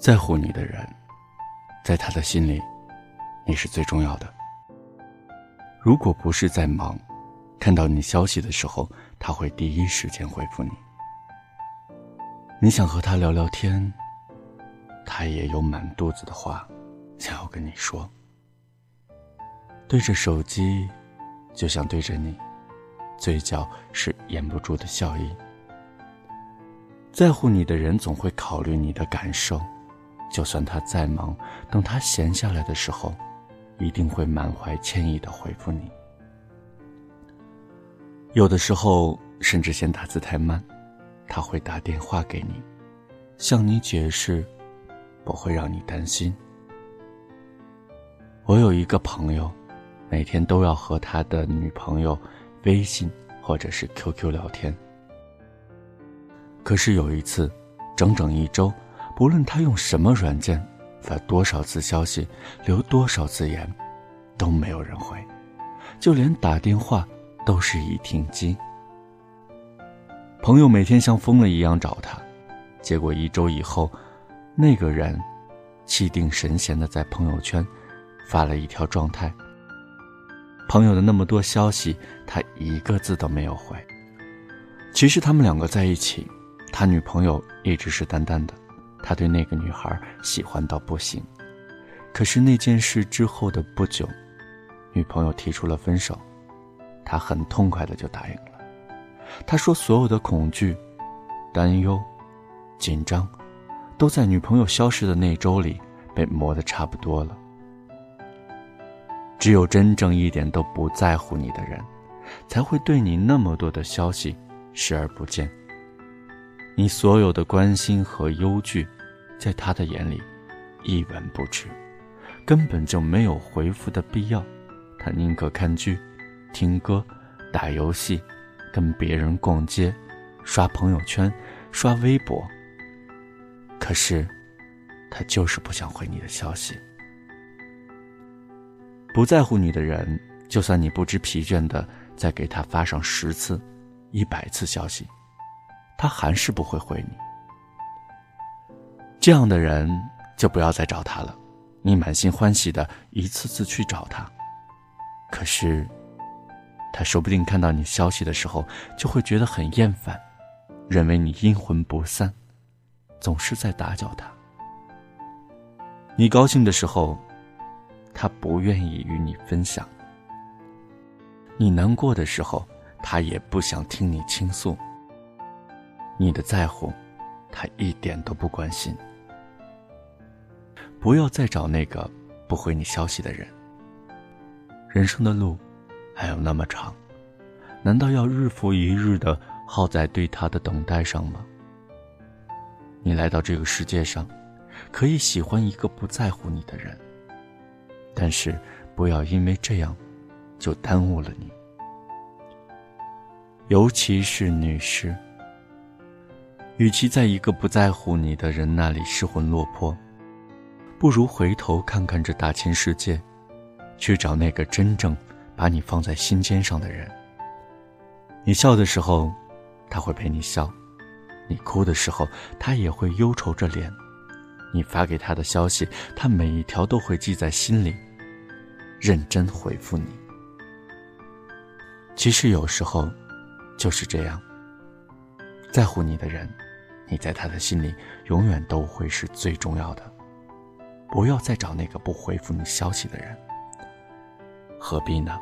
在乎你的人，在他的心里，你是最重要的。如果不是在忙，看到你消息的时候，他会第一时间回复你。你想和他聊聊天，他也有满肚子的话想要跟你说。对着手机，就像对着你，嘴角是掩不住的笑意。在乎你的人总会考虑你的感受。就算他再忙，等他闲下来的时候，一定会满怀歉意的回复你。有的时候甚至嫌打字太慢，他会打电话给你，向你解释，不会让你担心。我有一个朋友，每天都要和他的女朋友微信或者是 QQ 聊天。可是有一次，整整一周。无论他用什么软件发多少次消息，留多少字言，都没有人回，就连打电话都是一停机。朋友每天像疯了一样找他，结果一周以后，那个人气定神闲的在朋友圈发了一条状态。朋友的那么多消息，他一个字都没有回。其实他们两个在一起，他女朋友一直是淡淡的。他对那个女孩喜欢到不行，可是那件事之后的不久，女朋友提出了分手，他很痛快的就答应了。他说所有的恐惧、担忧、紧张，都在女朋友消失的那周里被磨得差不多了。只有真正一点都不在乎你的人，才会对你那么多的消息视而不见。你所有的关心和忧惧，在他的眼里一文不值，根本就没有回复的必要。他宁可看剧、听歌、打游戏、跟别人逛街、刷朋友圈、刷微博。可是，他就是不想回你的消息。不在乎你的人，就算你不知疲倦的再给他发上十次、一百次消息。他还是不会回你，这样的人就不要再找他了。你满心欢喜的一次次去找他，可是，他说不定看到你消息的时候就会觉得很厌烦，认为你阴魂不散，总是在打搅他。你高兴的时候，他不愿意与你分享；你难过的时候，他也不想听你倾诉。你的在乎，他一点都不关心。不要再找那个不回你消息的人。人生的路还有那么长，难道要日复一日的耗在对他的等待上吗？你来到这个世界上，可以喜欢一个不在乎你的人，但是不要因为这样就耽误了你，尤其是女士。与其在一个不在乎你的人那里失魂落魄，不如回头看看这大千世界，去找那个真正把你放在心尖上的人。你笑的时候，他会陪你笑；你哭的时候，他也会忧愁着脸。你发给他的消息，他每一条都会记在心里，认真回复你。其实有时候，就是这样，在乎你的人。你在他的心里永远都会是最重要的，不要再找那个不回复你消息的人，何必呢？